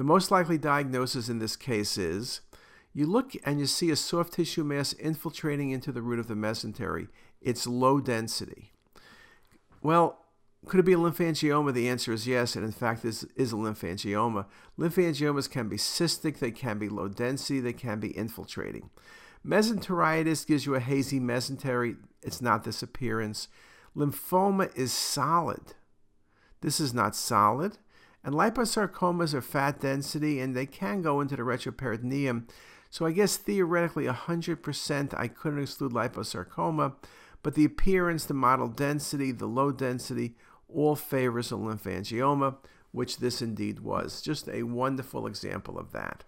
The most likely diagnosis in this case is you look and you see a soft tissue mass infiltrating into the root of the mesentery. It's low density. Well, could it be a lymphangioma? The answer is yes, and in fact, this is a lymphangioma. Lymphangiomas can be cystic, they can be low density, they can be infiltrating. Mesenteritis gives you a hazy mesentery. It's not this appearance. Lymphoma is solid. This is not solid. And liposarcomas are fat density and they can go into the retroperitoneum. So I guess theoretically 100% I couldn't exclude liposarcoma, but the appearance, the model density, the low density, all favors a lymphangioma, which this indeed was. Just a wonderful example of that.